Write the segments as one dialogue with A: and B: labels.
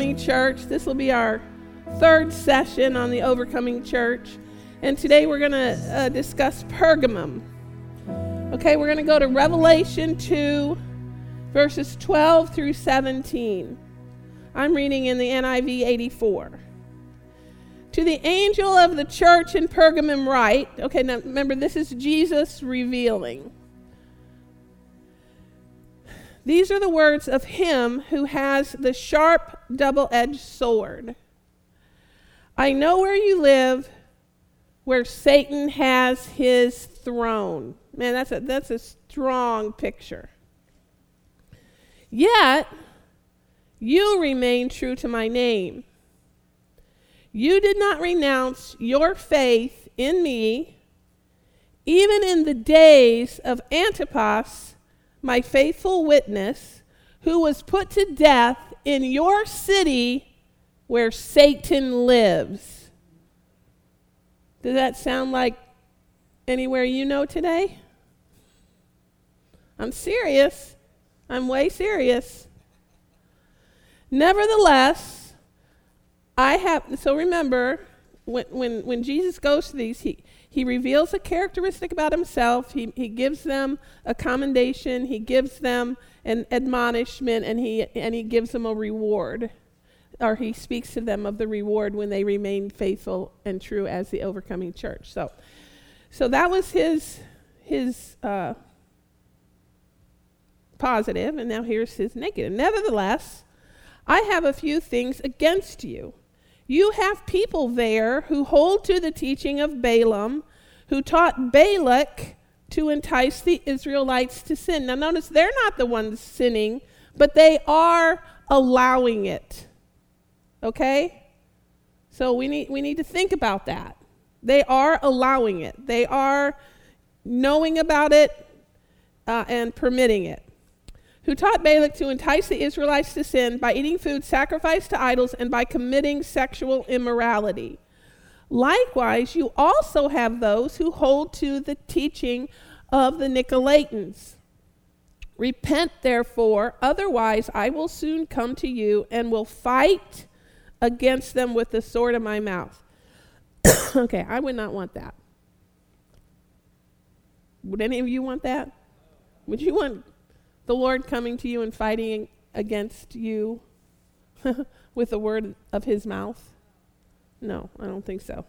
A: Overcoming Church. This will be our third session on the Overcoming Church. And today we're going to uh, discuss Pergamum. Okay, we're going to go to Revelation 2, verses 12 through 17. I'm reading in the NIV 84. To the angel of the church in Pergamum, write. Okay, now remember, this is Jesus revealing. These are the words of him who has the sharp, double edged sword. I know where you live, where Satan has his throne. Man, that's a, that's a strong picture. Yet, you remain true to my name. You did not renounce your faith in me, even in the days of Antipas my faithful witness, who was put to death in your city where Satan lives. Does that sound like anywhere you know today? I'm serious. I'm way serious. Nevertheless, I have, so remember, when, when, when Jesus goes to these, he, he reveals a characteristic about himself. He, he gives them a commendation. He gives them an admonishment, and he, and he gives them a reward. Or he speaks to them of the reward when they remain faithful and true as the overcoming church. So, so that was his, his uh, positive, and now here's his negative. Nevertheless, I have a few things against you you have people there who hold to the teaching of Balaam, who taught Balak to entice the Israelites to sin. Now, notice they're not the ones sinning, but they are allowing it. Okay? So we need, we need to think about that. They are allowing it, they are knowing about it uh, and permitting it who taught Balak to entice the Israelites to sin by eating food sacrificed to idols and by committing sexual immorality. Likewise, you also have those who hold to the teaching of the Nicolaitans. Repent, therefore, otherwise I will soon come to you and will fight against them with the sword of my mouth. okay, I would not want that. Would any of you want that? Would you want the Lord coming to you and fighting against you with the word of his mouth? No, I don't think so.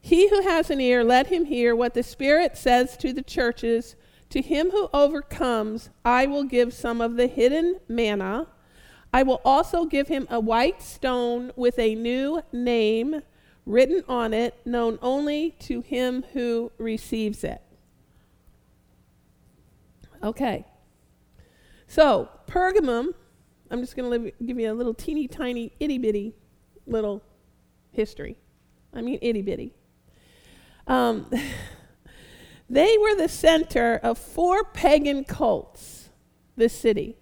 A: He who has an ear, let him hear what the Spirit says to the churches. To him who overcomes, I will give some of the hidden manna. I will also give him a white stone with a new name written on it, known only to him who receives it. Okay. So, Pergamum, I'm just going to give you a little teeny tiny itty bitty little history. I mean, itty bitty. Um, they were the center of four pagan cults, this city.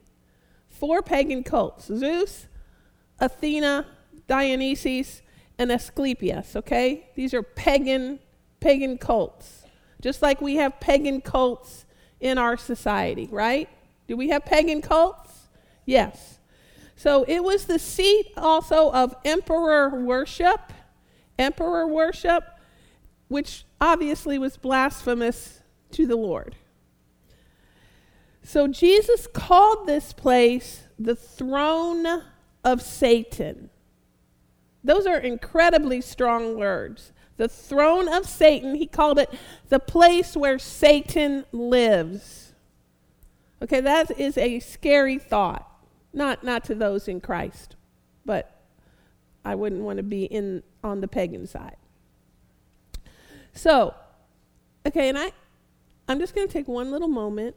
A: Four pagan cults Zeus, Athena, Dionysus, and Asclepius, okay? These are pagan, pagan cults. Just like we have pagan cults in our society, right? Do we have pagan cults? Yes. So it was the seat also of emperor worship, emperor worship, which obviously was blasphemous to the Lord. So Jesus called this place the throne of Satan. Those are incredibly strong words. The throne of Satan, he called it the place where Satan lives. Okay, that is a scary thought. Not not to those in Christ, but I wouldn't want to be in on the pagan side. So, okay, and I I'm just going to take one little moment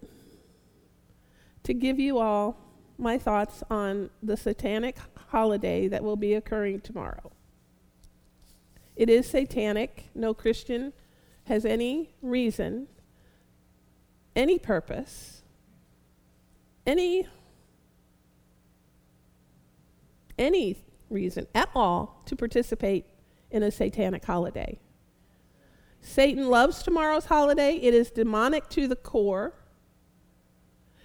A: to give you all my thoughts on the satanic holiday that will be occurring tomorrow. It is satanic. No Christian has any reason, any purpose any any reason at all to participate in a satanic holiday. Satan loves tomorrow's holiday. It is demonic to the core.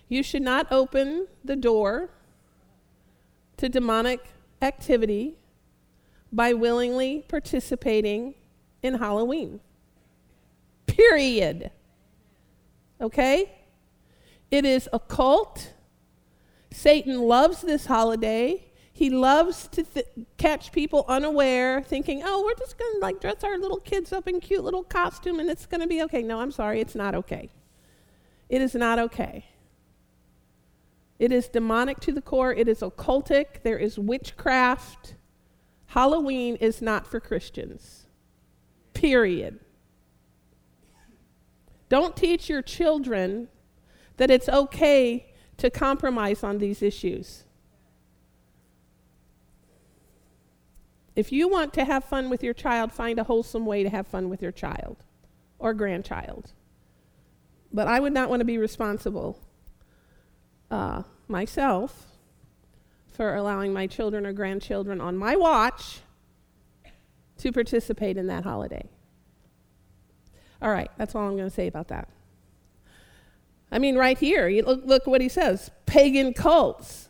A: You should not open the door to demonic activity by willingly participating in Halloween. Period. Okay? It is a cult. Satan loves this holiday. He loves to th- catch people unaware, thinking, "Oh, we're just going to like dress our little kids up in cute little costume and it's going to be okay." No, I'm sorry, it's not okay. It is not okay. It is demonic to the core, it is occultic, there is witchcraft. Halloween is not for Christians. Period. Don't teach your children that it's okay to compromise on these issues. If you want to have fun with your child, find a wholesome way to have fun with your child or grandchild. But I would not want to be responsible uh, myself for allowing my children or grandchildren on my watch to participate in that holiday. All right, that's all I'm going to say about that. I mean, right here, you look, look what he says pagan cults.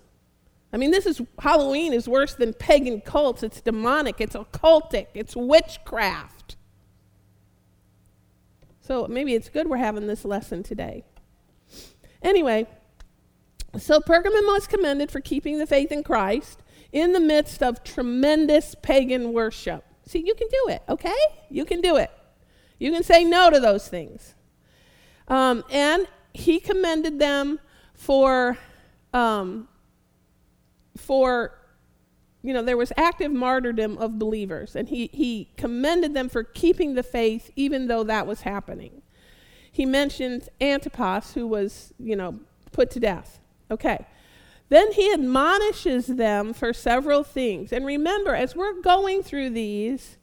A: I mean, this is Halloween is worse than pagan cults. It's demonic, it's occultic, it's witchcraft. So maybe it's good we're having this lesson today. Anyway, so Pergamum was commended for keeping the faith in Christ in the midst of tremendous pagan worship. See, you can do it, okay? You can do it. You can say no to those things. Um, and he commended them for, um, for, you know, there was active martyrdom of believers, and he, he commended them for keeping the faith even though that was happening. He mentioned Antipas, who was, you know, put to death. Okay. Then he admonishes them for several things. And remember, as we're going through these,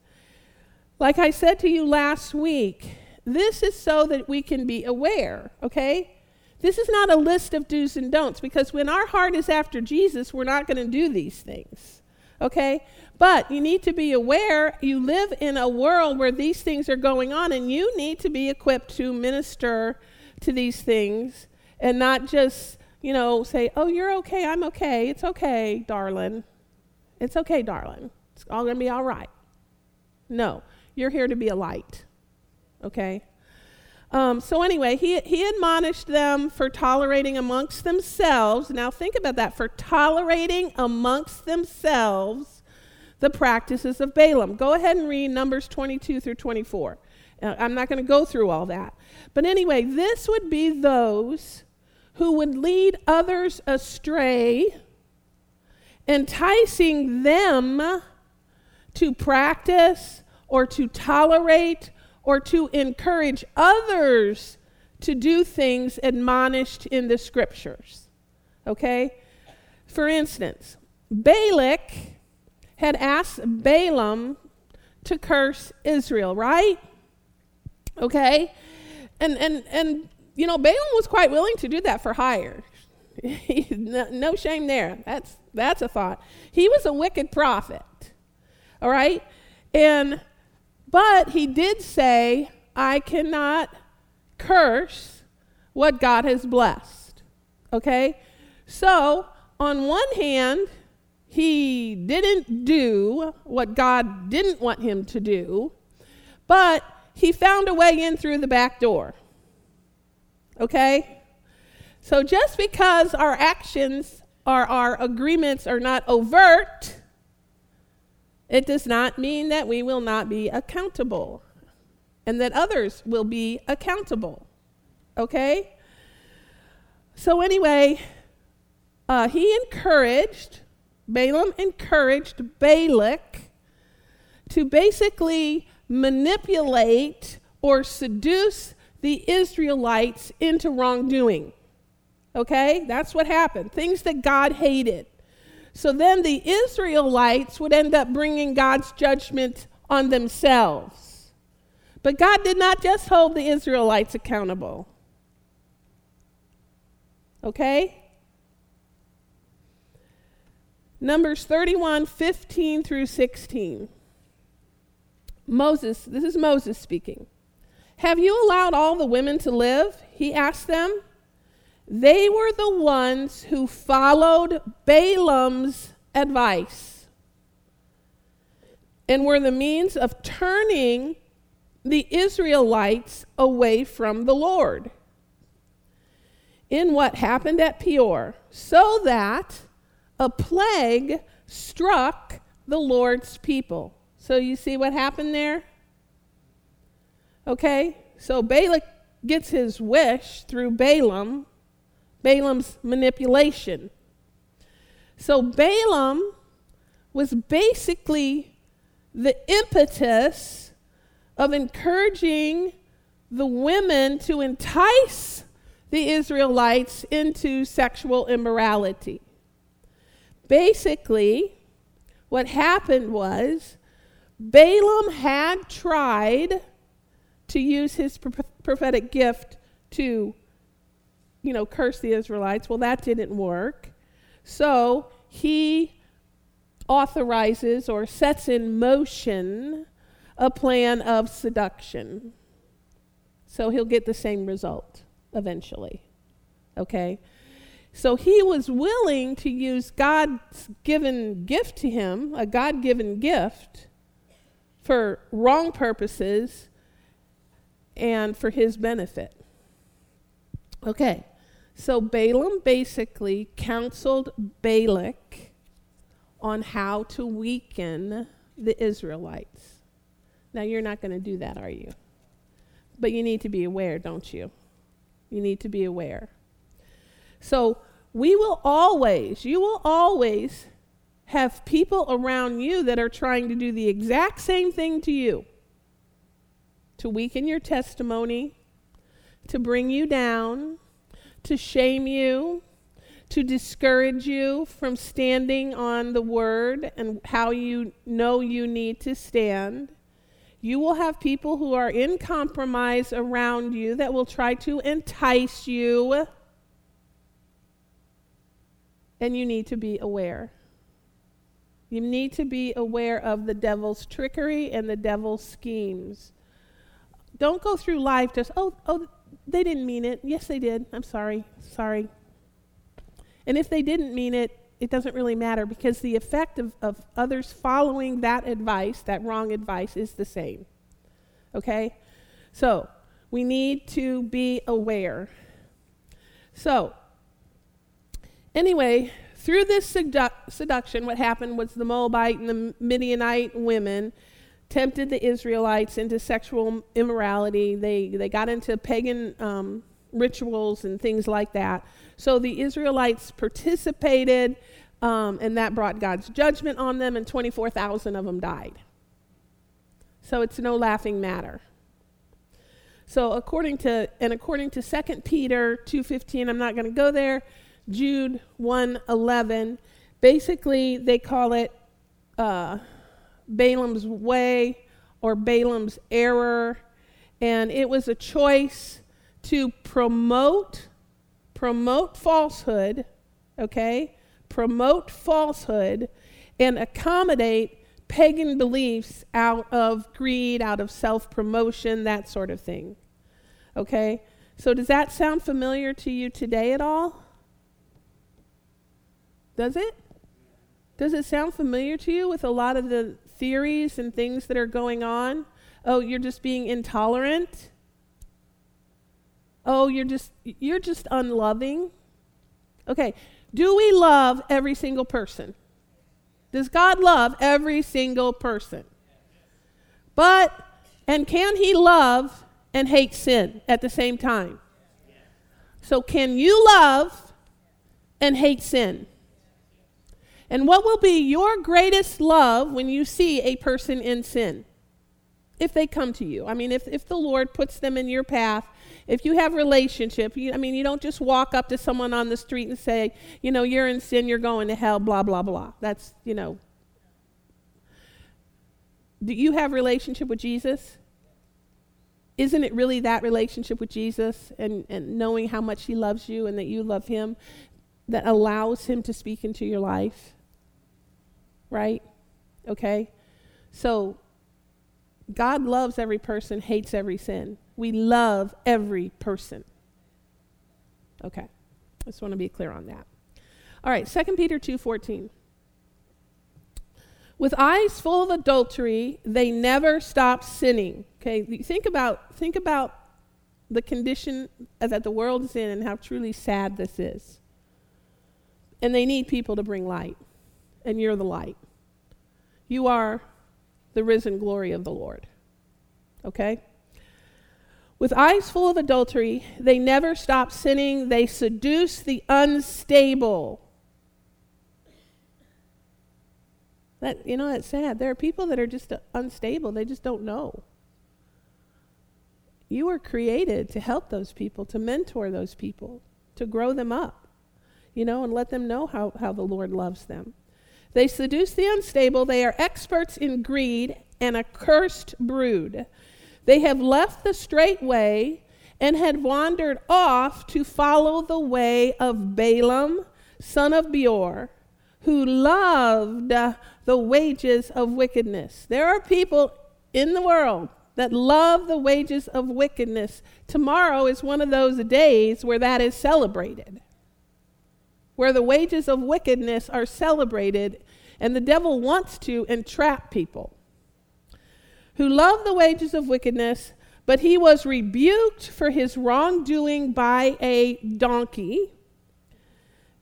A: like I said to you last week, this is so that we can be aware, okay? This is not a list of do's and don'ts because when our heart is after Jesus, we're not going to do these things, okay? But you need to be aware you live in a world where these things are going on, and you need to be equipped to minister to these things and not just you know, say, oh, you're okay, I'm okay, it's okay, darling. It's okay, darling. It's all going to be all right. No, you're here to be a light, okay? Um, so, anyway, he, he admonished them for tolerating amongst themselves. Now, think about that for tolerating amongst themselves the practices of Balaam. Go ahead and read Numbers 22 through 24. Uh, I'm not going to go through all that. But anyway, this would be those who would lead others astray, enticing them to practice or to tolerate or to encourage others to do things admonished in the scriptures. Okay? For instance, Balak had asked Balaam to curse Israel, right? Okay? And and and you know, Balaam was quite willing to do that for hire. no, no shame there. That's that's a thought. He was a wicked prophet. All right? And but he did say, I cannot curse what God has blessed. Okay? So, on one hand, he didn't do what God didn't want him to do, but he found a way in through the back door. Okay? So just because our actions or our agreements are not overt, it does not mean that we will not be accountable and that others will be accountable. Okay? So, anyway, uh, he encouraged, Balaam encouraged Balak to basically manipulate or seduce the Israelites into wrongdoing. Okay? That's what happened. Things that God hated. So then the Israelites would end up bringing God's judgment on themselves. But God did not just hold the Israelites accountable. Okay? Numbers 31, 15 through 16. Moses, this is Moses speaking. Have you allowed all the women to live? He asked them. They were the ones who followed Balaam's advice. and were the means of turning the Israelites away from the Lord in what happened at Peor, so that a plague struck the Lord's people. So you see what happened there? Okay, so Balak gets his wish through Balaam, Balaam's manipulation. So Balaam was basically the impetus of encouraging the women to entice the Israelites into sexual immorality. Basically, what happened was Balaam had tried to use his prophetic gift to, you know, curse the Israelites. Well, that didn't work. So he authorizes or sets in motion a plan of seduction. So he'll get the same result eventually. Okay? So he was willing to use God's given gift to him, a God given gift, for wrong purposes and for his benefit. Okay, so Balaam basically counseled Balak on how to weaken the Israelites. Now, you're not going to do that, are you? But you need to be aware, don't you? You need to be aware. So, we will always, you will always have people around you that are trying to do the exact same thing to you to weaken your testimony, to bring you down, to shame you, to discourage you from standing on the word and how you know you need to stand. You will have people who are in compromise around you that will try to entice you. And you need to be aware. You need to be aware of the devil's trickery and the devil's schemes. Don't go through life just, oh, oh, they didn't mean it. Yes, they did. I'm sorry. Sorry. And if they didn't mean it, it doesn't really matter because the effect of, of others following that advice, that wrong advice, is the same. Okay? So, we need to be aware. So, anyway, through this sedu- seduction, what happened was the Moabite and the Midianite women tempted the Israelites into sexual immorality. They, they got into pagan um, rituals and things like that. So the Israelites participated, um, and that brought God's judgment on them, and 24,000 of them died. So it's no laughing matter. So according to and according to 2 Peter 2:15, I'm not going to go there. Jude 1:11, basically they call it uh, Balaam's way or Balaam's error. And it was a choice to promote promote falsehood, okay? Promote falsehood and accommodate pagan beliefs out of greed, out of self-promotion, that sort of thing. Okay? So does that sound familiar to you today at all? Does it? Does it sound familiar to you with a lot of the theories and things that are going on. Oh, you're just being intolerant. Oh, you're just you're just unloving. Okay, do we love every single person? Does God love every single person? But and can he love and hate sin at the same time? So can you love and hate sin? And what will be your greatest love when you see a person in sin? If they come to you. I mean, if, if the Lord puts them in your path, if you have relationship, you, I mean, you don't just walk up to someone on the street and say, you know, you're in sin, you're going to hell, blah, blah, blah. That's, you know. Do you have relationship with Jesus? Isn't it really that relationship with Jesus and, and knowing how much he loves you and that you love him that allows him to speak into your life? Right? Okay? So, God loves every person, hates every sin. We love every person. Okay. I just want to be clear on that. All right, 2 Peter 2:14. With eyes full of adultery, they never stop sinning. Okay, think about think about the condition that the world is in and how truly sad this is. And they need people to bring light. And you're the light. You are the risen glory of the Lord. Okay? With eyes full of adultery, they never stop sinning. They seduce the unstable. That you know that's sad. There are people that are just unstable. They just don't know. You were created to help those people, to mentor those people, to grow them up, you know, and let them know how, how the Lord loves them. They seduce the unstable. They are experts in greed and a cursed brood. They have left the straight way and had wandered off to follow the way of Balaam, son of Beor, who loved the wages of wickedness. There are people in the world that love the wages of wickedness. Tomorrow is one of those days where that is celebrated, where the wages of wickedness are celebrated, and the devil wants to entrap people who love the wages of wickedness, but he was rebuked for his wrongdoing by a donkey,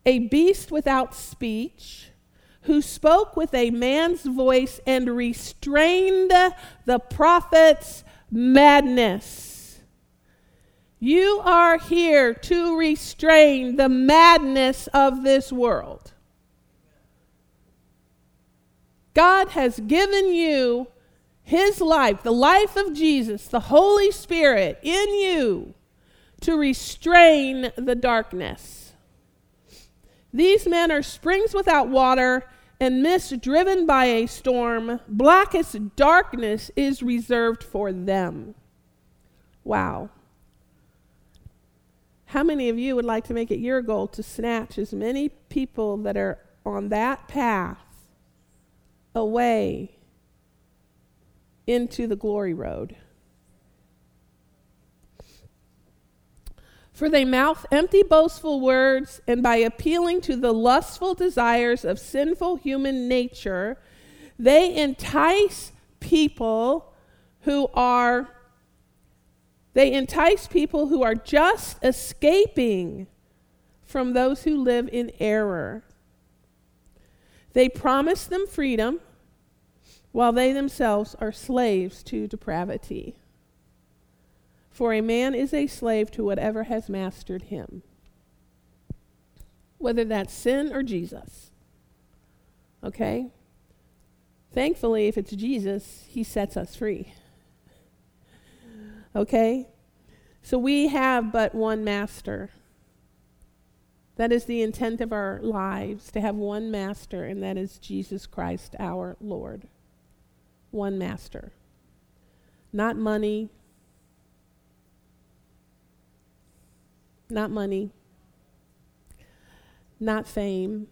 A: a beast without speech who spoke with a man's voice and restrained the prophet's madness. You are here to restrain the madness of this world. God has given you his life, the life of Jesus, the Holy Spirit in you to restrain the darkness. These men are springs without water and mist driven by a storm, blackest darkness is reserved for them. Wow. How many of you would like to make it your goal to snatch as many people that are on that path away into the glory road? For they mouth empty, boastful words, and by appealing to the lustful desires of sinful human nature, they entice people who are they entice people who are just escaping from those who live in error. They promise them freedom while they themselves are slaves to depravity. For a man is a slave to whatever has mastered him, whether that's sin or Jesus. Okay? Thankfully, if it's Jesus, he sets us free. Okay? So we have but one master. That is the intent of our lives, to have one master, and that is Jesus Christ our Lord. One master. Not money, not money, not fame,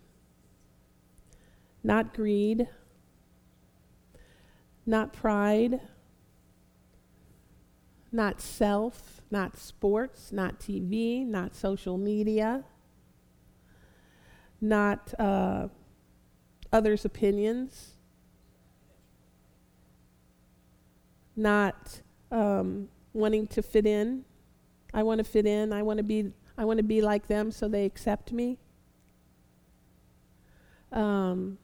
A: not greed, not pride, not self, not sports, not TV, not social media, not uh, others' opinions, not um, wanting to fit in I want to fit in. I want to be I want to be like them so they accept me. Um,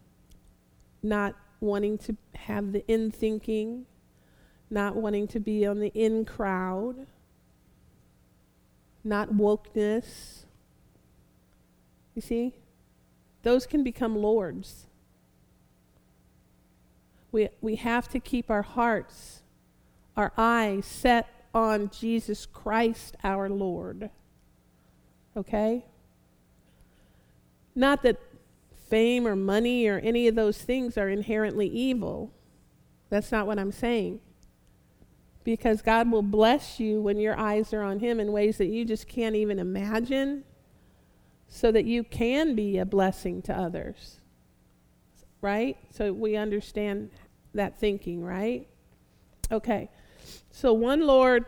A: not wanting to have the in thinking, not wanting to be on the in crowd, not wokeness. You see? Those can become lords. We, we have to keep our hearts, our eyes set on Jesus Christ our Lord. Okay? Not that fame or money or any of those things are inherently evil. That's not what I'm saying. Because God will bless you when your eyes are on Him in ways that you just can't even imagine, so that you can be a blessing to others. Right? So we understand that thinking, right? Okay. So, one Lord,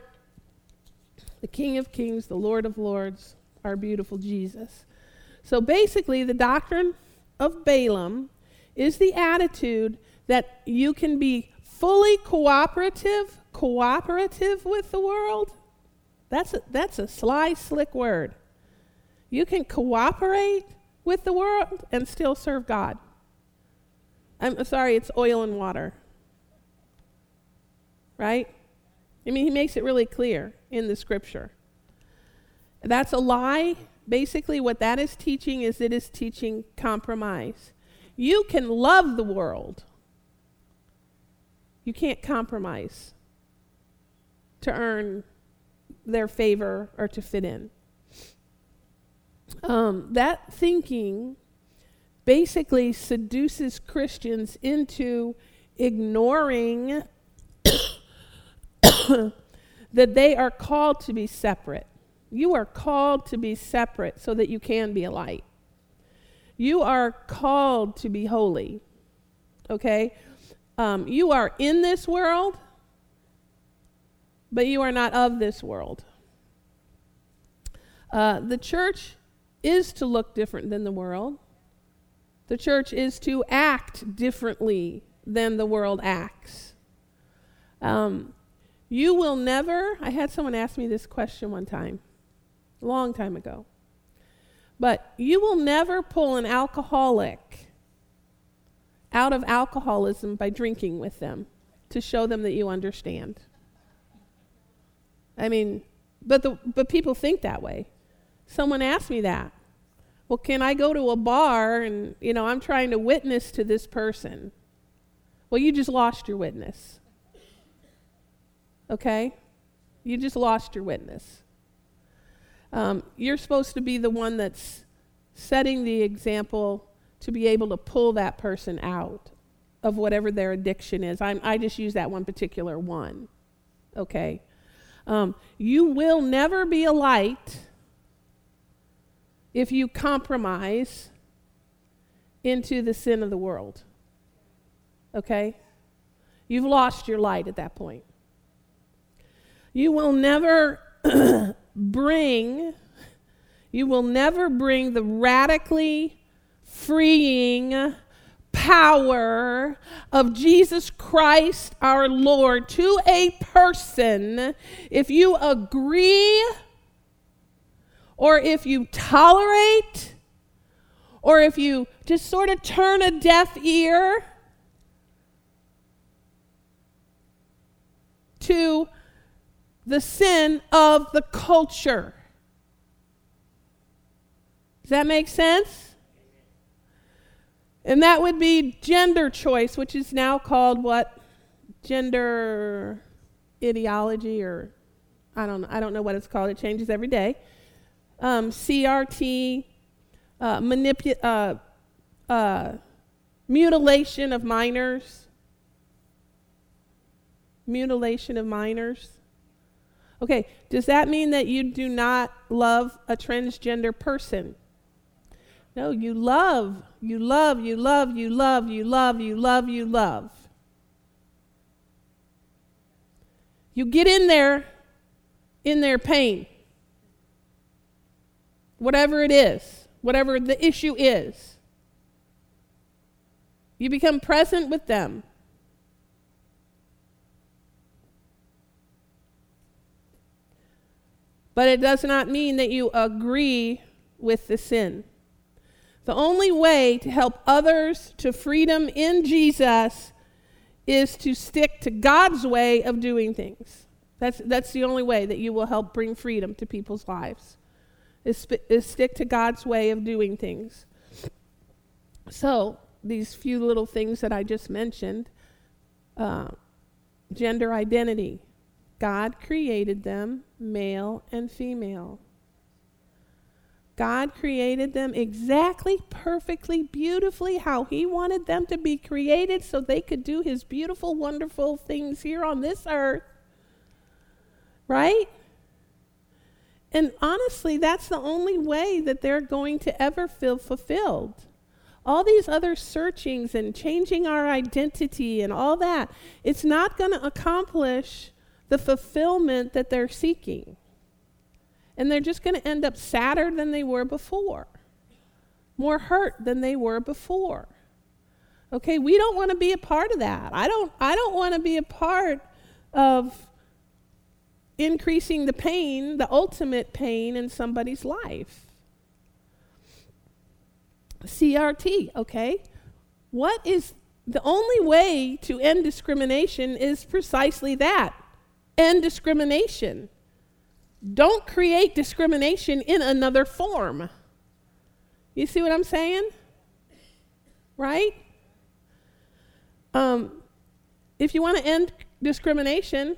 A: the King of Kings, the Lord of Lords, our beautiful Jesus. So, basically, the doctrine of Balaam is the attitude that you can be fully cooperative, cooperative with the world. That's a, that's a sly, slick word. You can cooperate with the world and still serve God. I'm sorry, it's oil and water. Right? I mean, he makes it really clear in the scripture. That's a lie. Basically, what that is teaching is it is teaching compromise. You can love the world, you can't compromise to earn their favor or to fit in. Um, that thinking basically seduces Christians into ignoring that they are called to be separate. You are called to be separate so that you can be a light. You are called to be holy. Okay? Um, you are in this world, but you are not of this world. Uh, the church is to look different than the world. The church is to act differently than the world acts. Um, you will never, I had someone ask me this question one time, a long time ago. But you will never pull an alcoholic out of alcoholism by drinking with them to show them that you understand. I mean, but, the, but people think that way. Someone asked me that. Well, can I go to a bar and, you know, I'm trying to witness to this person? Well, you just lost your witness. Okay? You just lost your witness. Um, you're supposed to be the one that's setting the example to be able to pull that person out of whatever their addiction is. I'm, i just use that one particular one. Okay? Um, you will never be a light if you compromise into the sin of the world. Okay? You've lost your light at that point. You will never bring, you will never bring the radically freeing power of Jesus Christ our Lord to a person if you agree or if you tolerate, or if you just sort of turn a deaf ear to the sin of the culture. Does that make sense? And that would be gender choice, which is now called what? Gender ideology, or I don't know. I don't know what it's called. It changes every day um, CRT, uh, manipu- uh, uh, mutilation of minors. Mutilation of minors. Okay, does that mean that you do not love a transgender person? No, you love, you love, you love, you love, you love, you love, you love. You get in there, in their pain whatever it is, whatever the issue is. You become present with them. But it does not mean that you agree with the sin. The only way to help others to freedom in Jesus is to stick to God's way of doing things. That's, that's the only way that you will help bring freedom to people's lives is, is stick to God's way of doing things. So, these few little things that I just mentioned uh, gender identity. God created them male and female. God created them exactly, perfectly, beautifully how He wanted them to be created so they could do His beautiful, wonderful things here on this earth. Right? And honestly, that's the only way that they're going to ever feel fulfilled. All these other searchings and changing our identity and all that, it's not going to accomplish the fulfillment that they're seeking. And they're just going to end up sadder than they were before, more hurt than they were before. Okay, we don't want to be a part of that. I don't I don't want to be a part of increasing the pain, the ultimate pain in somebody's life. CRT, okay? What is the only way to end discrimination is precisely that end discrimination. Don't create discrimination in another form. You see what I'm saying? Right? Um, if you want to end discrimination,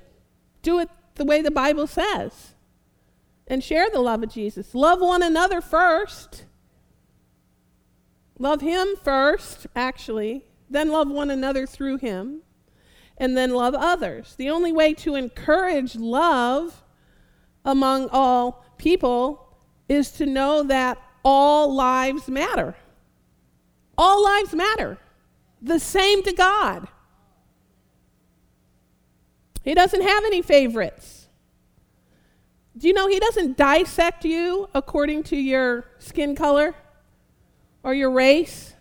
A: do it the way the Bible says and share the love of Jesus. Love one another first. Love Him first, actually, then love one another through Him, and then love others. The only way to encourage love among all people is to know that all lives matter. All lives matter. The same to God. He doesn't have any favorites. Do you know He doesn't dissect you according to your skin color or your race?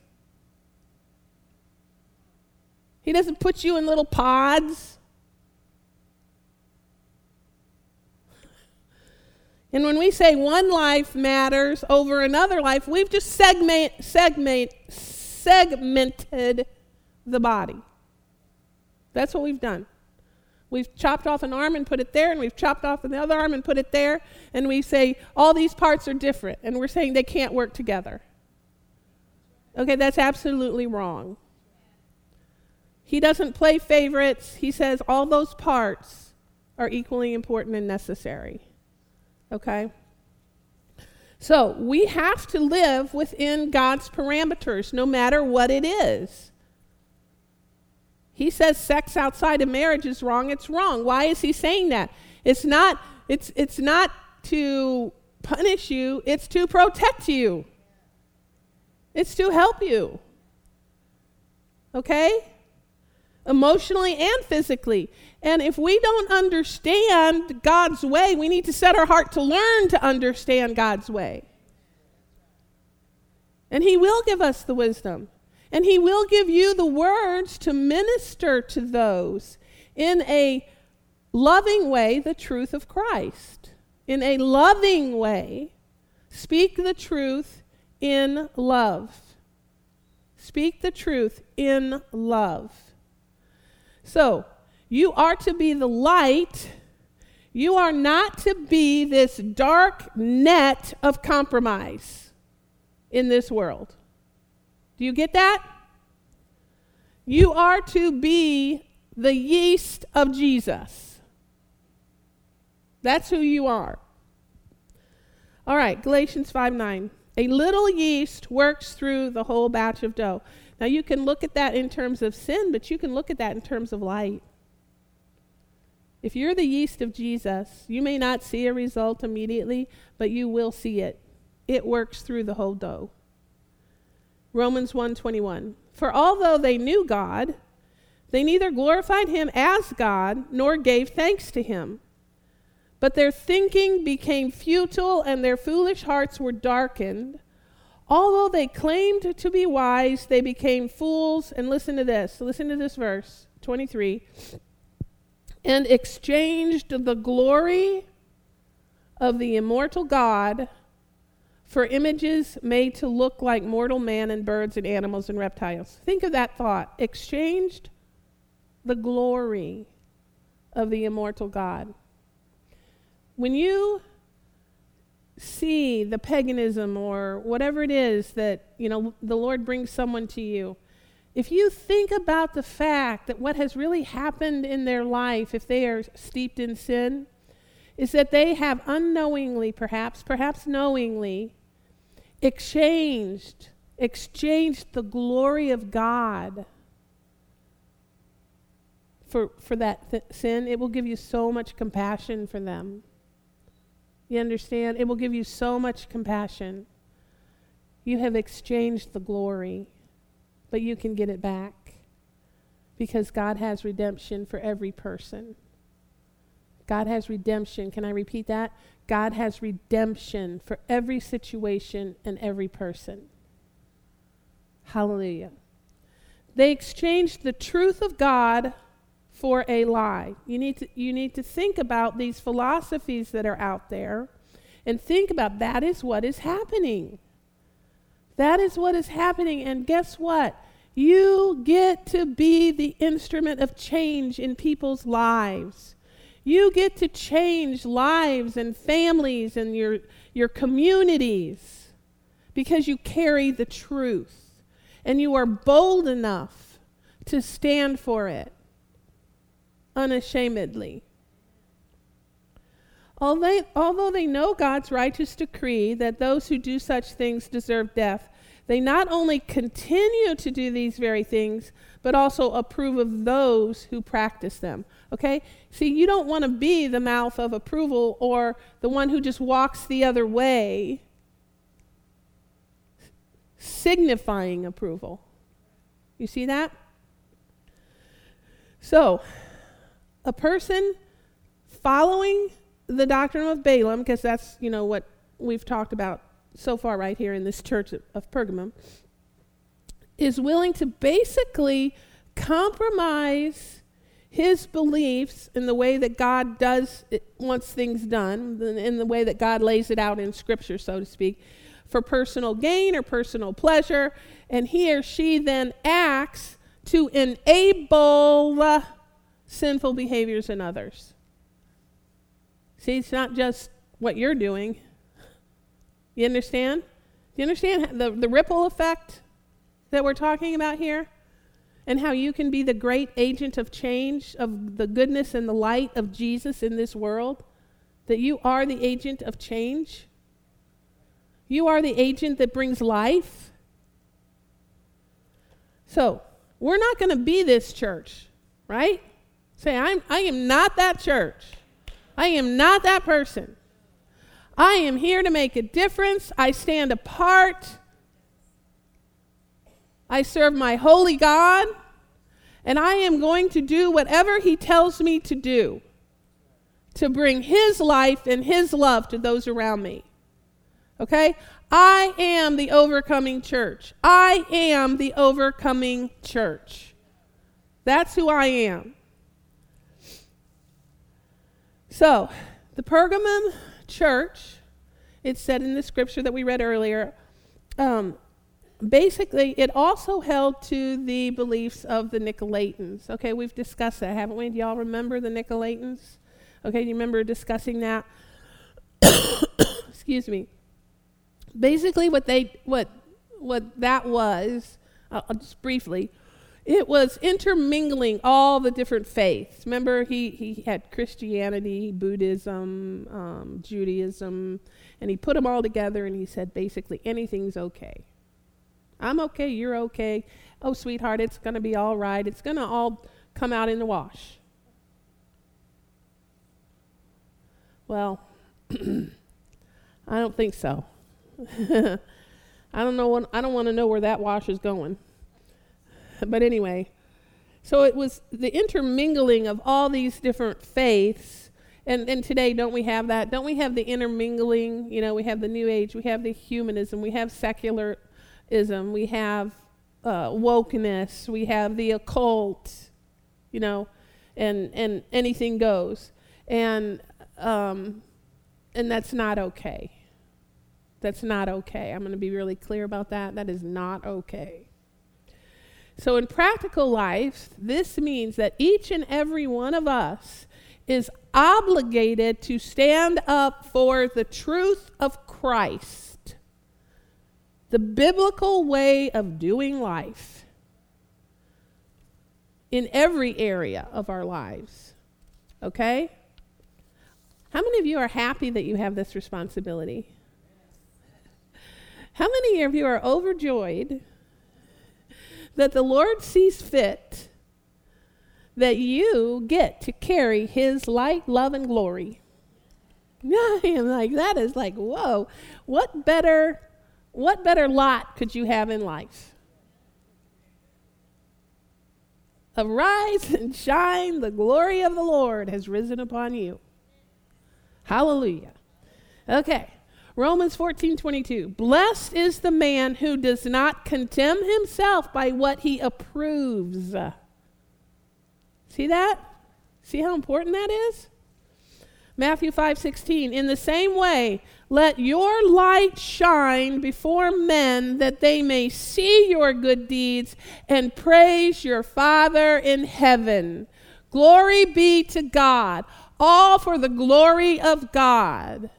A: He doesn't put you in little pods. And when we say one life matters over another life, we've just segment, segment, segmented the body. That's what we've done. We've chopped off an arm and put it there, and we've chopped off another arm and put it there, and we say all these parts are different, and we're saying they can't work together. Okay, that's absolutely wrong. He doesn't play favorites. He says all those parts are equally important and necessary. Okay? So we have to live within God's parameters, no matter what it is. He says sex outside of marriage is wrong. It's wrong. Why is he saying that? It's not, it's, it's not to punish you, it's to protect you, it's to help you. Okay? Emotionally and physically. And if we don't understand God's way, we need to set our heart to learn to understand God's way. And He will give us the wisdom. And He will give you the words to minister to those in a loving way the truth of Christ. In a loving way, speak the truth in love. Speak the truth in love. So, you are to be the light. You are not to be this dark net of compromise in this world. Do you get that? You are to be the yeast of Jesus. That's who you are. All right, Galatians 5 9. A little yeast works through the whole batch of dough. Now, you can look at that in terms of sin, but you can look at that in terms of light. If you're the yeast of Jesus, you may not see a result immediately, but you will see it. It works through the whole dough. Romans 1:21. For although they knew God, they neither glorified him as God nor gave thanks to him. But their thinking became futile and their foolish hearts were darkened. Although they claimed to be wise, they became fools. And listen to this. Listen to this verse 23. And exchanged the glory of the immortal God for images made to look like mortal man and birds and animals and reptiles. Think of that thought. Exchanged the glory of the immortal God. When you see the paganism or whatever it is that, you know, the Lord brings someone to you, if you think about the fact that what has really happened in their life, if they are steeped in sin, is that they have unknowingly, perhaps, perhaps knowingly, exchanged, exchanged the glory of God for, for that th- sin, it will give you so much compassion for them. You understand? It will give you so much compassion. You have exchanged the glory, but you can get it back because God has redemption for every person. God has redemption. Can I repeat that? God has redemption for every situation and every person. Hallelujah. They exchanged the truth of God for a lie. You need to, you need to think about these philosophies that are out there and think about that is what is happening. That is what is happening. And guess what? You get to be the instrument of change in people's lives. You get to change lives and families and your, your communities because you carry the truth and you are bold enough to stand for it unashamedly. Although, although they know God's righteous decree that those who do such things deserve death, they not only continue to do these very things, but also approve of those who practice them. Okay? See, you don't want to be the mouth of approval or the one who just walks the other way, signifying approval. You see that? So, a person following the doctrine of Balaam, because that's, you know, what we've talked about so far right here in this church of, of Pergamum, is willing to basically compromise his beliefs in the way that God does it, wants things done, in the way that God lays it out in Scripture, so to speak, for personal gain or personal pleasure, and he or she then acts to enable uh, sinful behaviors in others. See, it's not just what you're doing. You understand? Do you understand the, the ripple effect that we're talking about here? And how you can be the great agent of change, of the goodness and the light of Jesus in this world? That you are the agent of change? You are the agent that brings life? So, we're not going to be this church, right? Say, I'm, I am not that church. I am not that person. I am here to make a difference. I stand apart. I serve my holy God. And I am going to do whatever He tells me to do to bring His life and His love to those around me. Okay? I am the overcoming church. I am the overcoming church. That's who I am. So, the Pergamum church, it said in the scripture that we read earlier, um, basically, it also held to the beliefs of the Nicolaitans. Okay, we've discussed that, haven't we? Do y'all remember the Nicolaitans? Okay, do you remember discussing that? Excuse me. Basically, what they what what that was, uh, just briefly, it was intermingling all the different faiths. Remember, he, he had Christianity, Buddhism, um, Judaism, and he put them all together and he said basically anything's okay. I'm okay, you're okay. Oh, sweetheart, it's going to be all right. It's going to all come out in the wash. Well, I don't think so. I don't know. I don't want to know where that wash is going. but anyway, so it was the intermingling of all these different faiths. And, and today, don't we have that? Don't we have the intermingling? You know, we have the New Age, we have the humanism, we have secularism, we have uh, wokeness, we have the occult, you know, and, and anything goes. And, um, and that's not okay. That's not okay. I'm going to be really clear about that. That is not okay. So, in practical life, this means that each and every one of us is obligated to stand up for the truth of Christ, the biblical way of doing life in every area of our lives. Okay? How many of you are happy that you have this responsibility? How many of you are overjoyed that the Lord sees fit that you get to carry his light, love, and glory. I am like, that is like, whoa, what better, what better lot could you have in life? Arise and shine, the glory of the Lord has risen upon you. Hallelujah. Okay. Romans 14 22. Blessed is the man who does not condemn himself by what he approves. See that? See how important that is? Matthew 5 16. In the same way, let your light shine before men that they may see your good deeds and praise your Father in heaven. Glory be to God. All for the glory of God.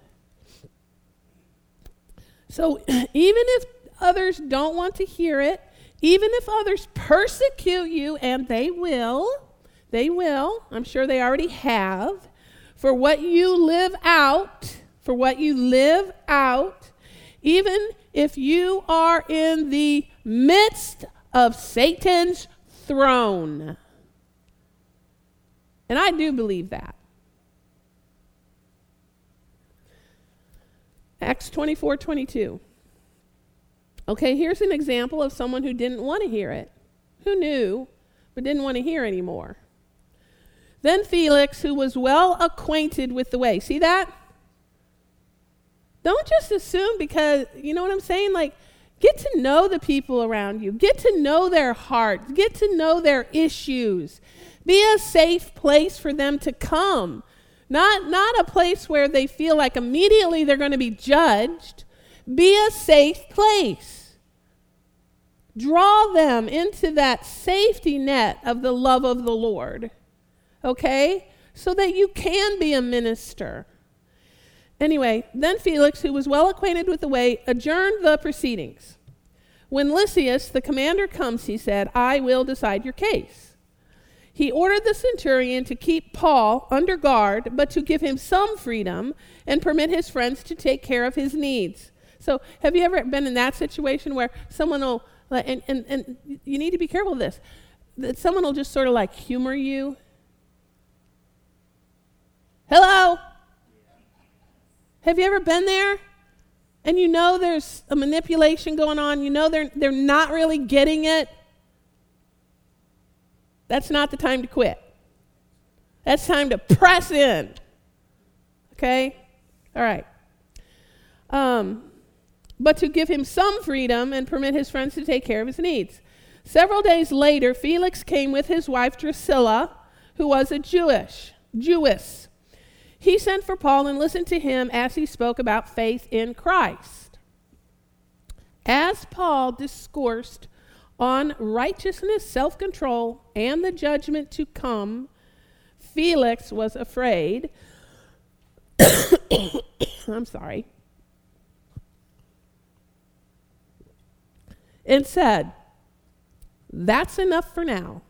A: So even if others don't want to hear it, even if others persecute you, and they will, they will, I'm sure they already have, for what you live out, for what you live out, even if you are in the midst of Satan's throne. And I do believe that. Acts 24 22. Okay, here's an example of someone who didn't want to hear it, who knew, but didn't want to hear anymore. Then Felix, who was well acquainted with the way, see that? Don't just assume because, you know what I'm saying? Like, get to know the people around you, get to know their hearts, get to know their issues. Be a safe place for them to come. Not, not a place where they feel like immediately they're going to be judged. Be a safe place. Draw them into that safety net of the love of the Lord okay? So that you can be a minister. Anyway, then Felix, who was well acquainted with the way, adjourned the proceedings. When Lysias, the commander, comes, he said, I will decide your case. He ordered the centurion to keep Paul under guard, but to give him some freedom and permit his friends to take care of his needs. So, have you ever been in that situation where someone will, and, and, and you need to be careful of this, that someone will just sort of like humor you Hello? Have you ever been there? And you know there's a manipulation going on, you know they're, they're not really getting it. That's not the time to quit. That's time to press in. Okay? All right. Um, but to give him some freedom and permit his friends to take care of his needs. Several days later, Felix came with his wife Drusilla, who was a Jewish, Jewess. He sent for Paul and listened to him as he spoke about faith in Christ. As Paul discoursed on righteousness, self control, and the judgment to come, Felix was afraid. I'm sorry. And said, That's enough for now.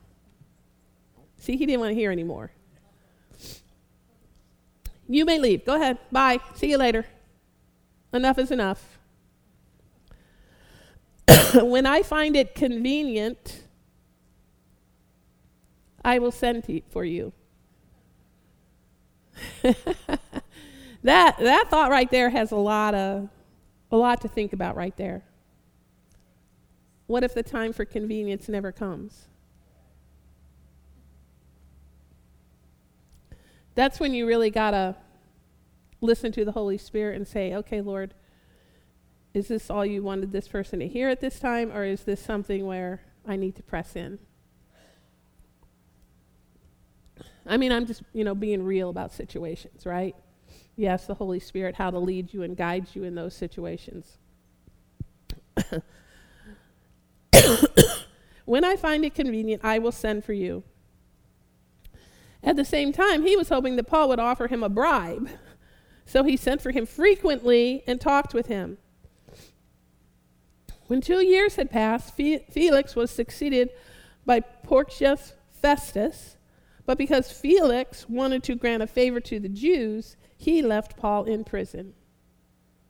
A: See, he didn't want to hear anymore. You may leave. Go ahead. Bye. See you later. Enough is enough. when I find it convenient, I will send to, for you. that that thought right there has a lot of a lot to think about right there. What if the time for convenience never comes? That's when you really got to listen to the Holy Spirit and say, okay, Lord, is this all you wanted this person to hear at this time, or is this something where I need to press in? I mean, I'm just, you know, being real about situations, right? You ask the Holy Spirit how to lead you and guide you in those situations. when I find it convenient, I will send for you. At the same time, he was hoping that Paul would offer him a bribe. So he sent for him frequently and talked with him. When two years had passed, Felix was succeeded by Porcius Festus. But because Felix wanted to grant a favor to the Jews, he left Paul in prison.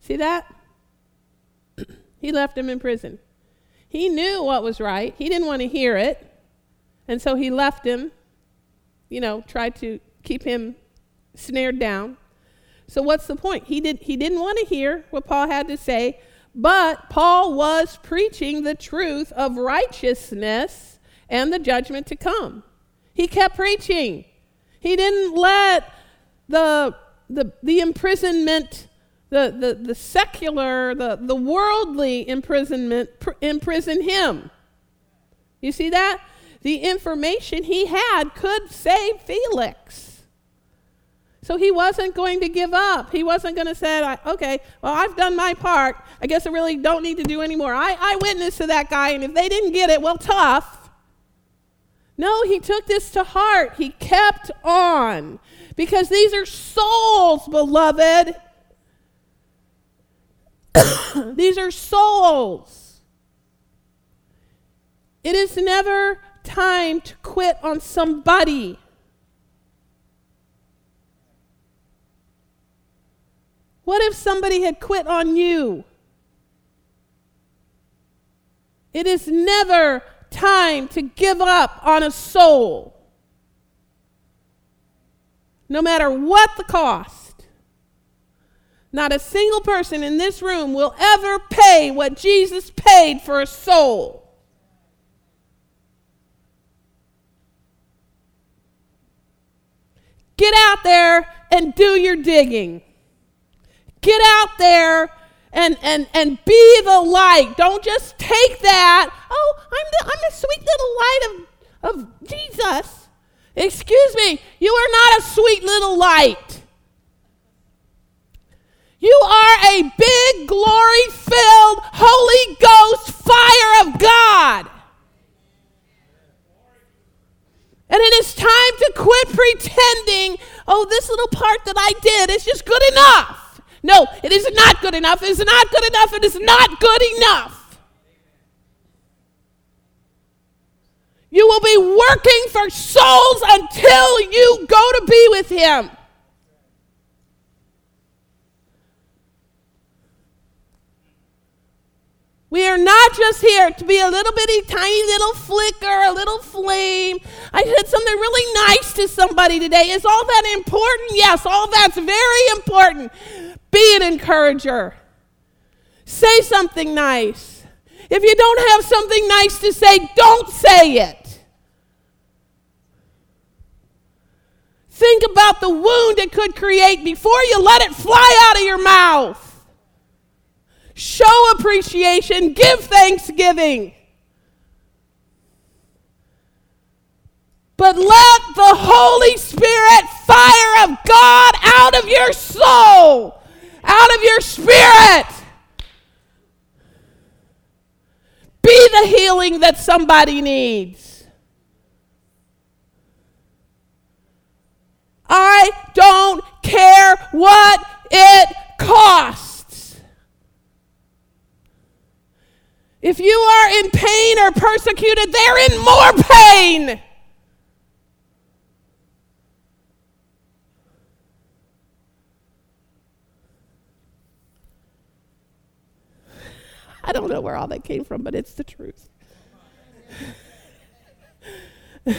A: See that? he left him in prison. He knew what was right, he didn't want to hear it. And so he left him you know, tried to keep him snared down. So what's the point? He did he didn't want to hear what Paul had to say, but Paul was preaching the truth of righteousness and the judgment to come. He kept preaching. He didn't let the the, the imprisonment The, the, the secular, the, the worldly imprisonment pr- imprisoned him. You see that? The information he had could save Felix. So he wasn't going to give up. He wasn't going to say, okay, well, I've done my part. I guess I really don't need to do any more. I, I witnessed to that guy, and if they didn't get it, well, tough. No, he took this to heart. He kept on. Because these are souls, beloved. these are souls. It is never time to quit on somebody. What if somebody had quit on you? It is never time to give up on a soul, no matter what the cost. Not a single person in this room will ever pay what Jesus paid for a soul. Get out there and do your digging. Get out there and, and, and be the light. Don't just take that. Oh, I'm the, I'm the sweet little light of, of Jesus. Excuse me, you are not a sweet little light. You are a big, glory filled, Holy Ghost fire of God. And it is time to quit pretending, oh, this little part that I did is just good enough. No, it is not good enough. It is not good enough. It is not good enough. You will be working for souls until you go to be with Him. We are not just here to be a little bitty tiny little flicker, a little flame. I said something really nice to somebody today. Is all that important? Yes, all that's very important. Be an encourager. Say something nice. If you don't have something nice to say, don't say it. Think about the wound it could create before you let it fly out of your mouth show appreciation, give thanksgiving. But let the Holy Spirit fire of God out of your soul, out of your spirit. Be the healing that somebody needs. I don't care what it costs. If you are in pain or persecuted, they're in more pain. I don't know where all that came from, but it's the truth.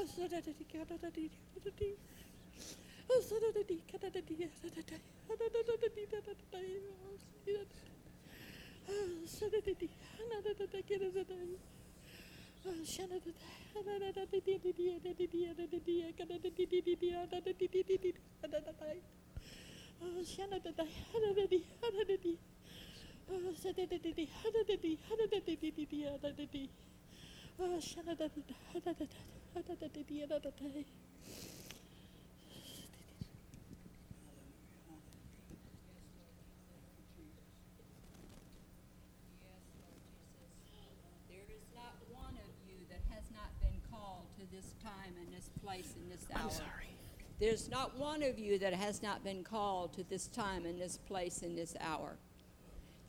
B: Oh. Oh. Oh. Oh. Oh. Oh. Oh. Oh. Oh,
C: this time and this place and this hour.
A: I'm sorry.
C: There's not one of you that has not been called to this time and this place and this hour.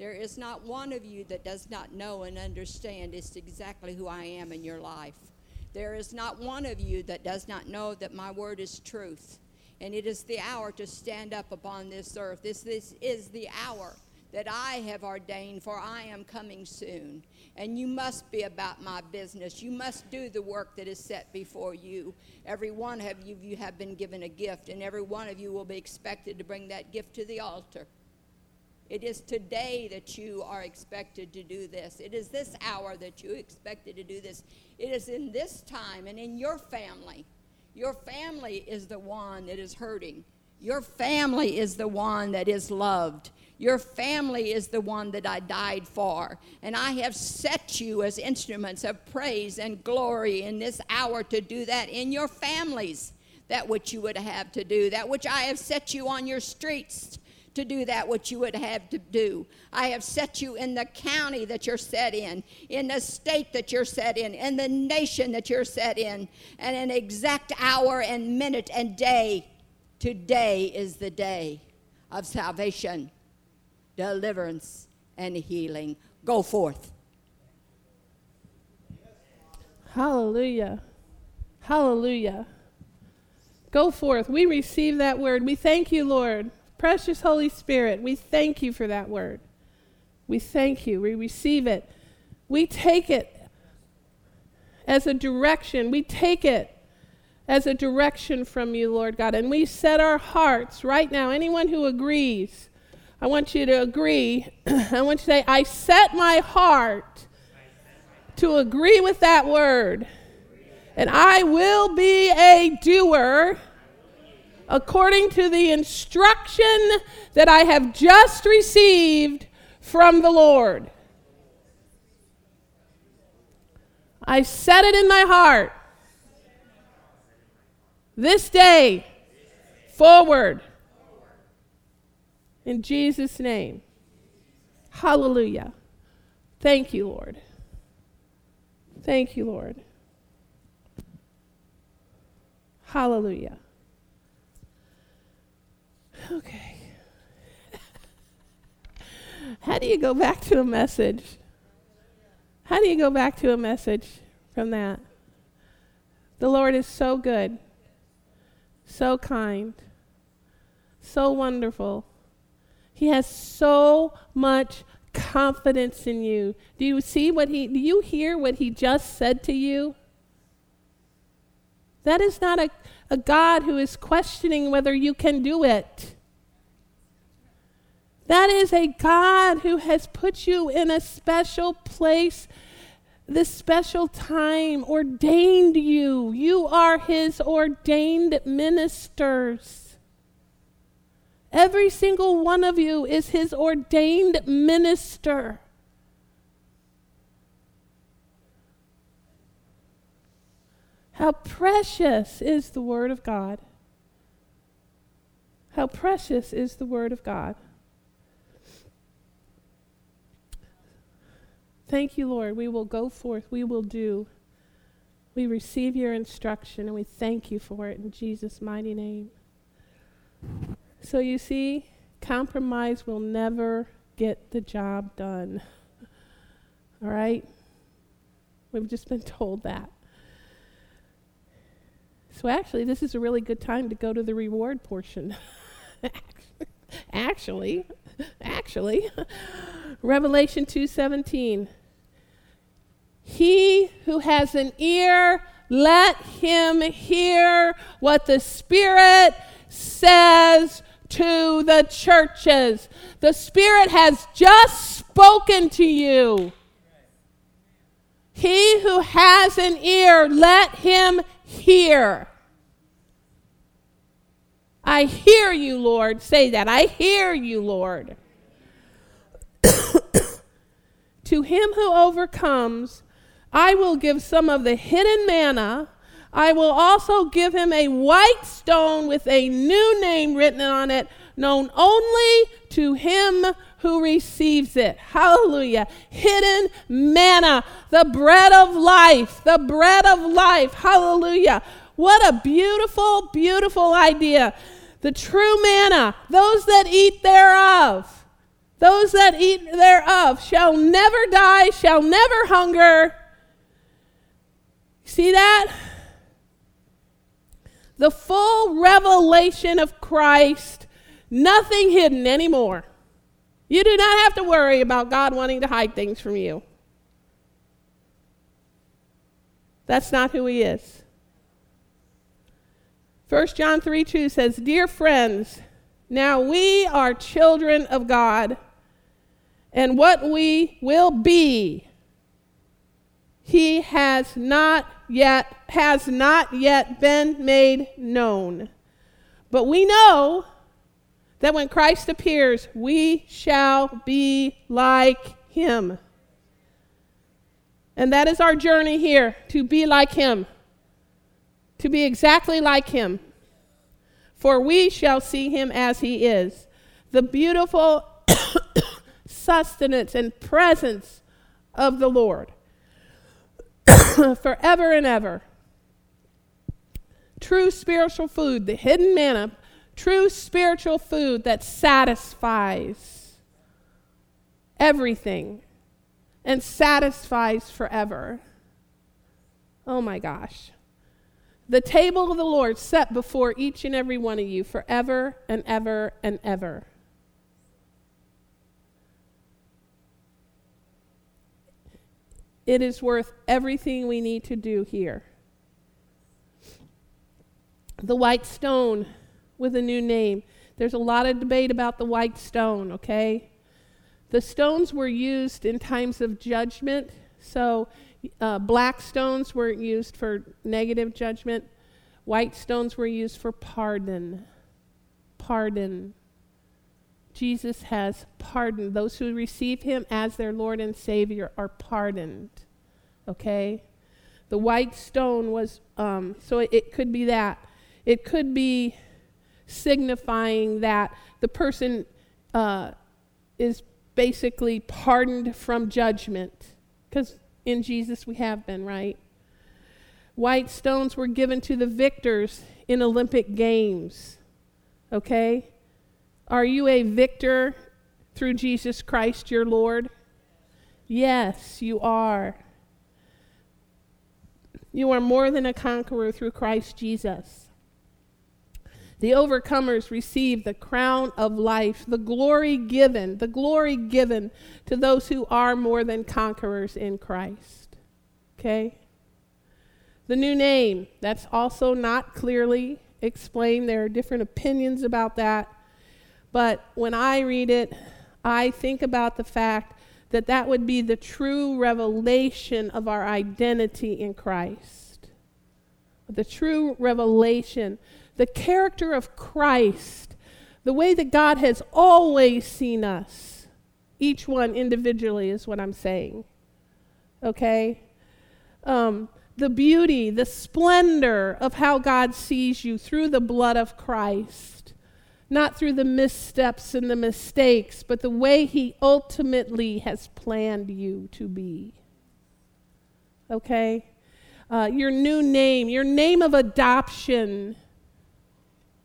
C: There is not one of you that does not know and understand it's exactly who I am in your life. There is not one of you that does not know that my word is truth. And it is the hour to stand up upon this earth. This, this is the hour that I have ordained, for I am coming soon. And you must be about my business. You must do the work that is set before you. Every one of you, you have been given a gift, and every one of you will be expected to bring that gift to the altar. It is today that you are expected to do this. It is this hour that you expected to do this. It is in this time and in your family. Your family is the one that is hurting. Your family is the one that is loved. Your family is the one that I died for. And I have set you as instruments of praise and glory in this hour to do that in your families, that which you would have to do, that which I have set you on your streets to do that which you would have to do. I have set you in the county that you're set in, in the state that you're set in, in the nation that you're set in, and an exact hour and minute and day. Today is the day of salvation, deliverance, and healing. Go forth.
A: Hallelujah. Hallelujah. Go forth. We receive that word. We thank you, Lord. Precious Holy Spirit, we thank you for that word. We thank you. We receive it. We take it as a direction. We take it as a direction from you, Lord God. And we set our hearts right now. Anyone who agrees, I want you to agree. I want you to say, I set my heart to agree with that word. And I will be a doer according to the instruction that I have just received from the Lord. I set it in my heart this day forward in Jesus' name. Hallelujah. Thank you, Lord. Thank you, Lord. Hallelujah. Okay. How do you go back to a message? How do you go back to a message from that? The Lord is so good, so kind, so wonderful. He has so much confidence in you. Do you see what he do you hear what he just said to you? That is not a, a God who is questioning whether you can do it. That is a God who has put you in a special place, this special time, ordained you. You are his ordained ministers. Every single one of you is his ordained minister. How precious is the Word of God. How precious is the Word of God. Thank you, Lord. We will go forth. We will do. We receive your instruction and we thank you for it in Jesus' mighty name. So you see, compromise will never get the job done. All right? We've just been told that. So actually, this is a really good time to go to the reward portion. actually, actually, Revelation 2:17. He who has an ear, let him hear what the Spirit says to the churches. The Spirit has just spoken to you. He who has an ear, let him hear. I hear you, Lord. Say that. I hear you, Lord. to him who overcomes, I will give some of the hidden manna. I will also give him a white stone with a new name written on it, known only to him who receives it. Hallelujah. Hidden manna, the bread of life, the bread of life. Hallelujah. What a beautiful, beautiful idea. The true manna, those that eat thereof, those that eat thereof shall never die, shall never hunger. See that? The full revelation of Christ, nothing hidden anymore. You do not have to worry about God wanting to hide things from you. That's not who He is. 1 John 3 2 says, Dear friends, now we are children of God, and what we will be, He has not yet has not yet been made known. But we know that when Christ appears, we shall be like him. And that is our journey here to be like him, to be exactly like him. For we shall see him as he is. The beautiful sustenance and presence of the Lord forever and ever. True spiritual food, the hidden manna true spiritual food that satisfies everything and satisfies forever. Oh my gosh. The table of the Lord set before each and every one of you forever and ever and ever. It is worth everything we need to do here. The white stone with a new name. There's a lot of debate about the white stone, okay? The stones were used in times of judgment. So, uh, black stones were used for negative judgment, white stones were used for pardon. Pardon. Jesus has pardoned. Those who receive him as their Lord and Savior are pardoned. Okay? The white stone was, um, so it, it could be that. It could be signifying that the person uh, is basically pardoned from judgment. Because in Jesus we have been, right? White stones were given to the victors in Olympic Games. Okay? Are you a victor through Jesus Christ your Lord? Yes, you are. You are more than a conqueror through Christ Jesus. The overcomers receive the crown of life, the glory given, the glory given to those who are more than conquerors in Christ. Okay? The new name, that's also not clearly explained. There are different opinions about that. But when I read it, I think about the fact that that would be the true revelation of our identity in Christ. The true revelation the character of Christ, the way that God has always seen us, each one individually, is what I'm saying. Okay? Um, the beauty, the splendor of how God sees you through the blood of Christ, not through the missteps and the mistakes, but the way He ultimately has planned you to be. Okay? Uh, your new name, your name of adoption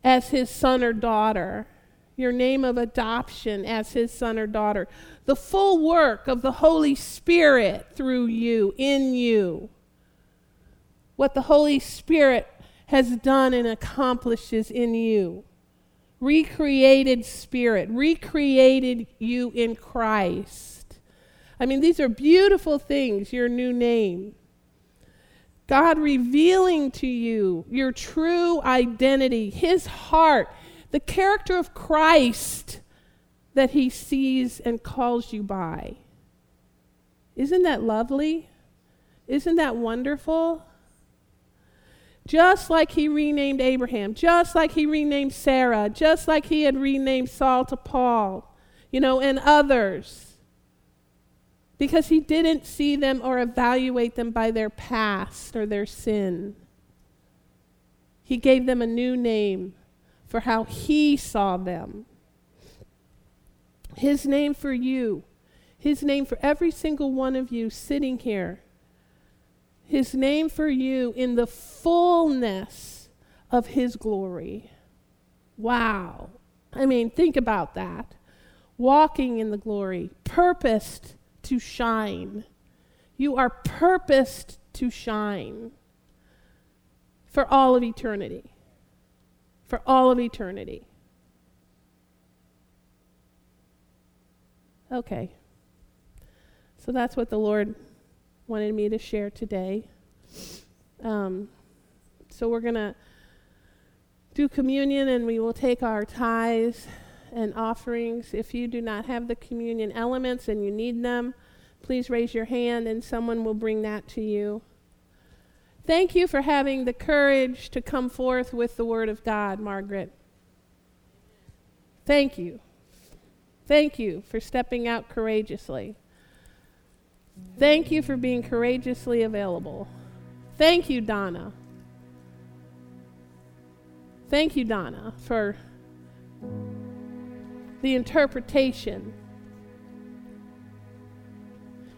A: as his son or daughter, your name of adoption as his son or daughter, the full work of the Holy Spirit through you, in you. What the Holy Spirit has done and accomplishes in you. Recreated spirit, recreated you in Christ. I mean, these are beautiful things, your new name. God revealing to you your true identity, his heart, the character of Christ that he sees and calls you by. Isn't that lovely? Isn't that wonderful? Just like he renamed Abraham, just like he renamed Sarah, just like he had renamed Saul to Paul, you know, and others. Because he didn't see them or evaluate them by their past or their sin. He gave them a new name for how he saw them. His name for you, his name for every single one of you sitting here his name for you in the fullness of his glory. Wow. I mean, think about that. Walking in the glory, purposed to shine. You are purposed to shine for all of eternity. For all of eternity. Okay. So that's what the Lord wanted me to share today. Um, so we're going to do communion and we will take our tithes and offerings. If you do not have the communion elements and you need them, please raise your hand and someone will bring that to you. Thank you for having the courage to come forth with the Word of God, Margaret. Thank you. Thank you for stepping out courageously. Thank you for being courageously available. Thank you, Donna. Thank you, Donna, for the interpretation.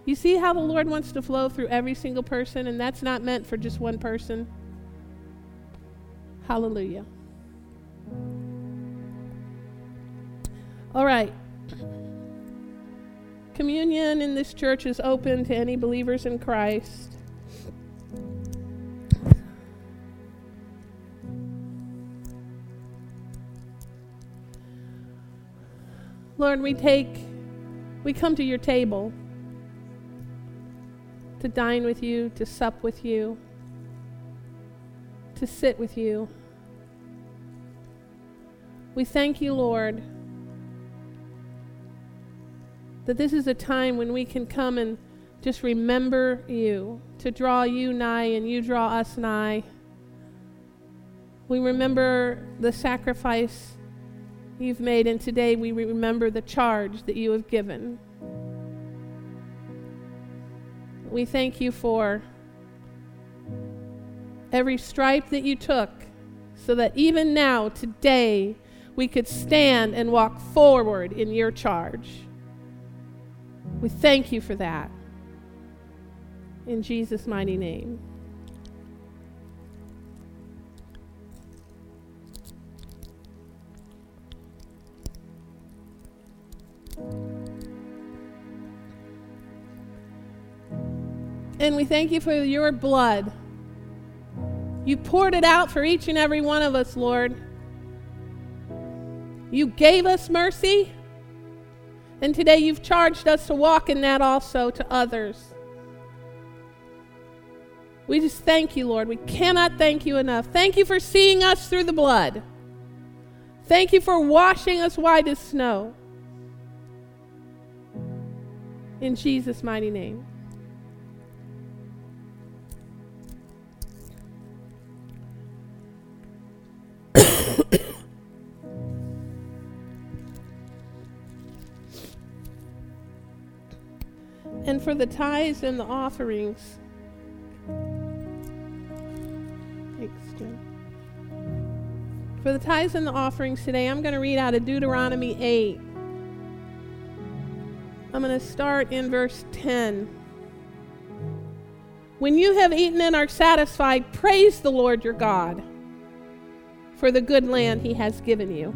A: You see how the Lord wants to flow through every single person, and that's not meant for just one person? Hallelujah. All right. Communion in this church is open to any believers in Christ. Lord, we take, we come to your table to dine with you, to sup with you, to sit with you. We thank you, Lord that this is a time when we can come and just remember you, to draw you nigh and you draw us nigh. We remember the sacrifice you've made, and today we remember the charge that you have given. We thank you for every stripe that you took, so that even now, today, we could stand and walk forward in your charge. We thank you for that. In Jesus' mighty name. And we thank you for your blood. You poured it out for each and every one of us, Lord. You gave us mercy. And today you've charged us to walk in that also to others. We just thank you, Lord. We cannot thank you enough. Thank you for seeing us through the blood. Thank you for washing us white as snow. In Jesus' mighty name. And for the tithes and the offerings, thanks, Jim. For the tithes and the offerings today, I'm going to read out of Deuteronomy 8. I'm going to start in verse 10. When you have eaten and are satisfied, praise the Lord your God for the good land he has given you.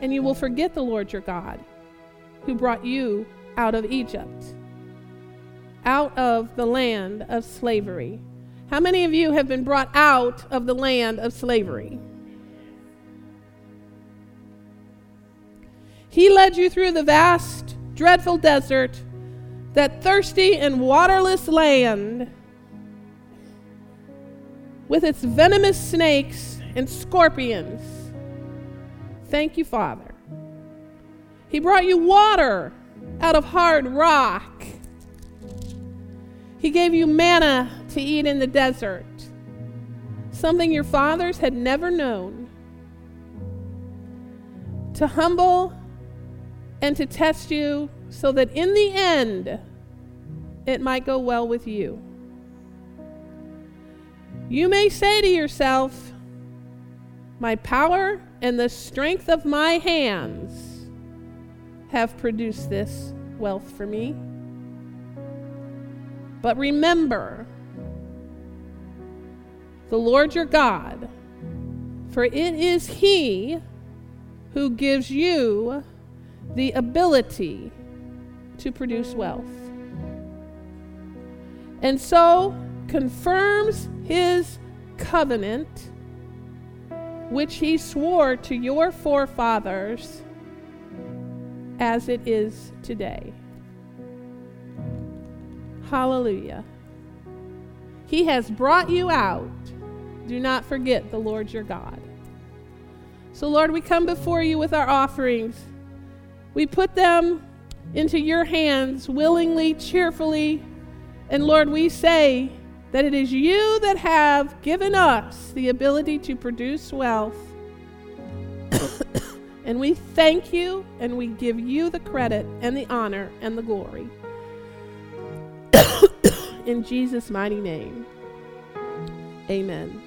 A: and you will forget the Lord your God, who brought you out of Egypt, out of the land of slavery. How many of you have been brought out of the land of slavery? He led you through the vast, dreadful desert, that thirsty and waterless land with its venomous snakes and scorpions. Thank you, Father. He brought you water out of hard rock. He gave you manna to eat in the desert, something your fathers had never known. To humble and to test you so that in the end it might go well with you. You may say to yourself, My power and the strength of my hands have produced this wealth for me. But remember, the Lord your God, for it is He who gives you the ability to produce wealth. And so confirms his covenant, which he swore to your forefathers as it is today. Hallelujah. He has brought you out. Do not forget the Lord your God. So, Lord, we come before you with our offerings. We put them into your hands willingly, cheerfully. And Lord, we say that it is you that have given us the ability to produce wealth. and we thank you and we give you the credit and the honor and the glory. In Jesus' mighty name, amen.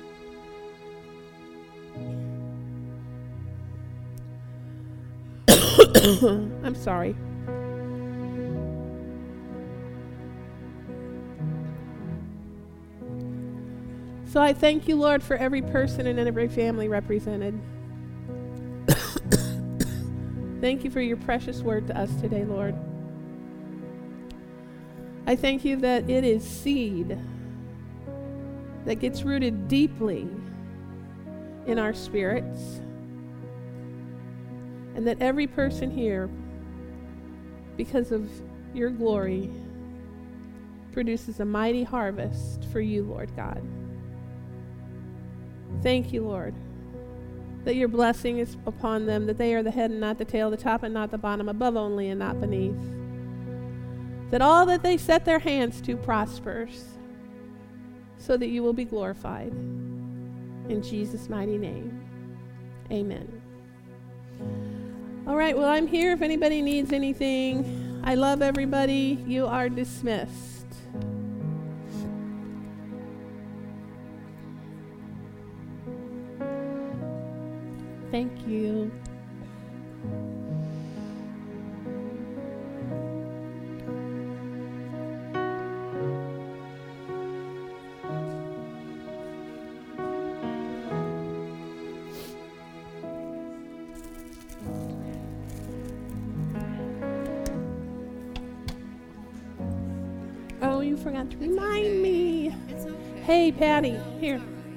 A: I'm sorry. So I thank you, Lord, for every person and every family represented. thank you for your precious word to us today, Lord. I thank you that it is seed that gets rooted deeply in our spirits, and that every person here, because of your glory, produces a mighty harvest for you, Lord God. Thank you, Lord, that your blessing is upon them, that they are the head and not the tail, the top and not the bottom, above only and not beneath. That all that they set their hands to prospers, so that you will be glorified. In Jesus' mighty name, amen. All right, well, I'm here if anybody needs anything. I love everybody. You are dismissed. Thank you. Oh, you forgot to remind me.
B: It's okay.
A: Hey, Patty, here.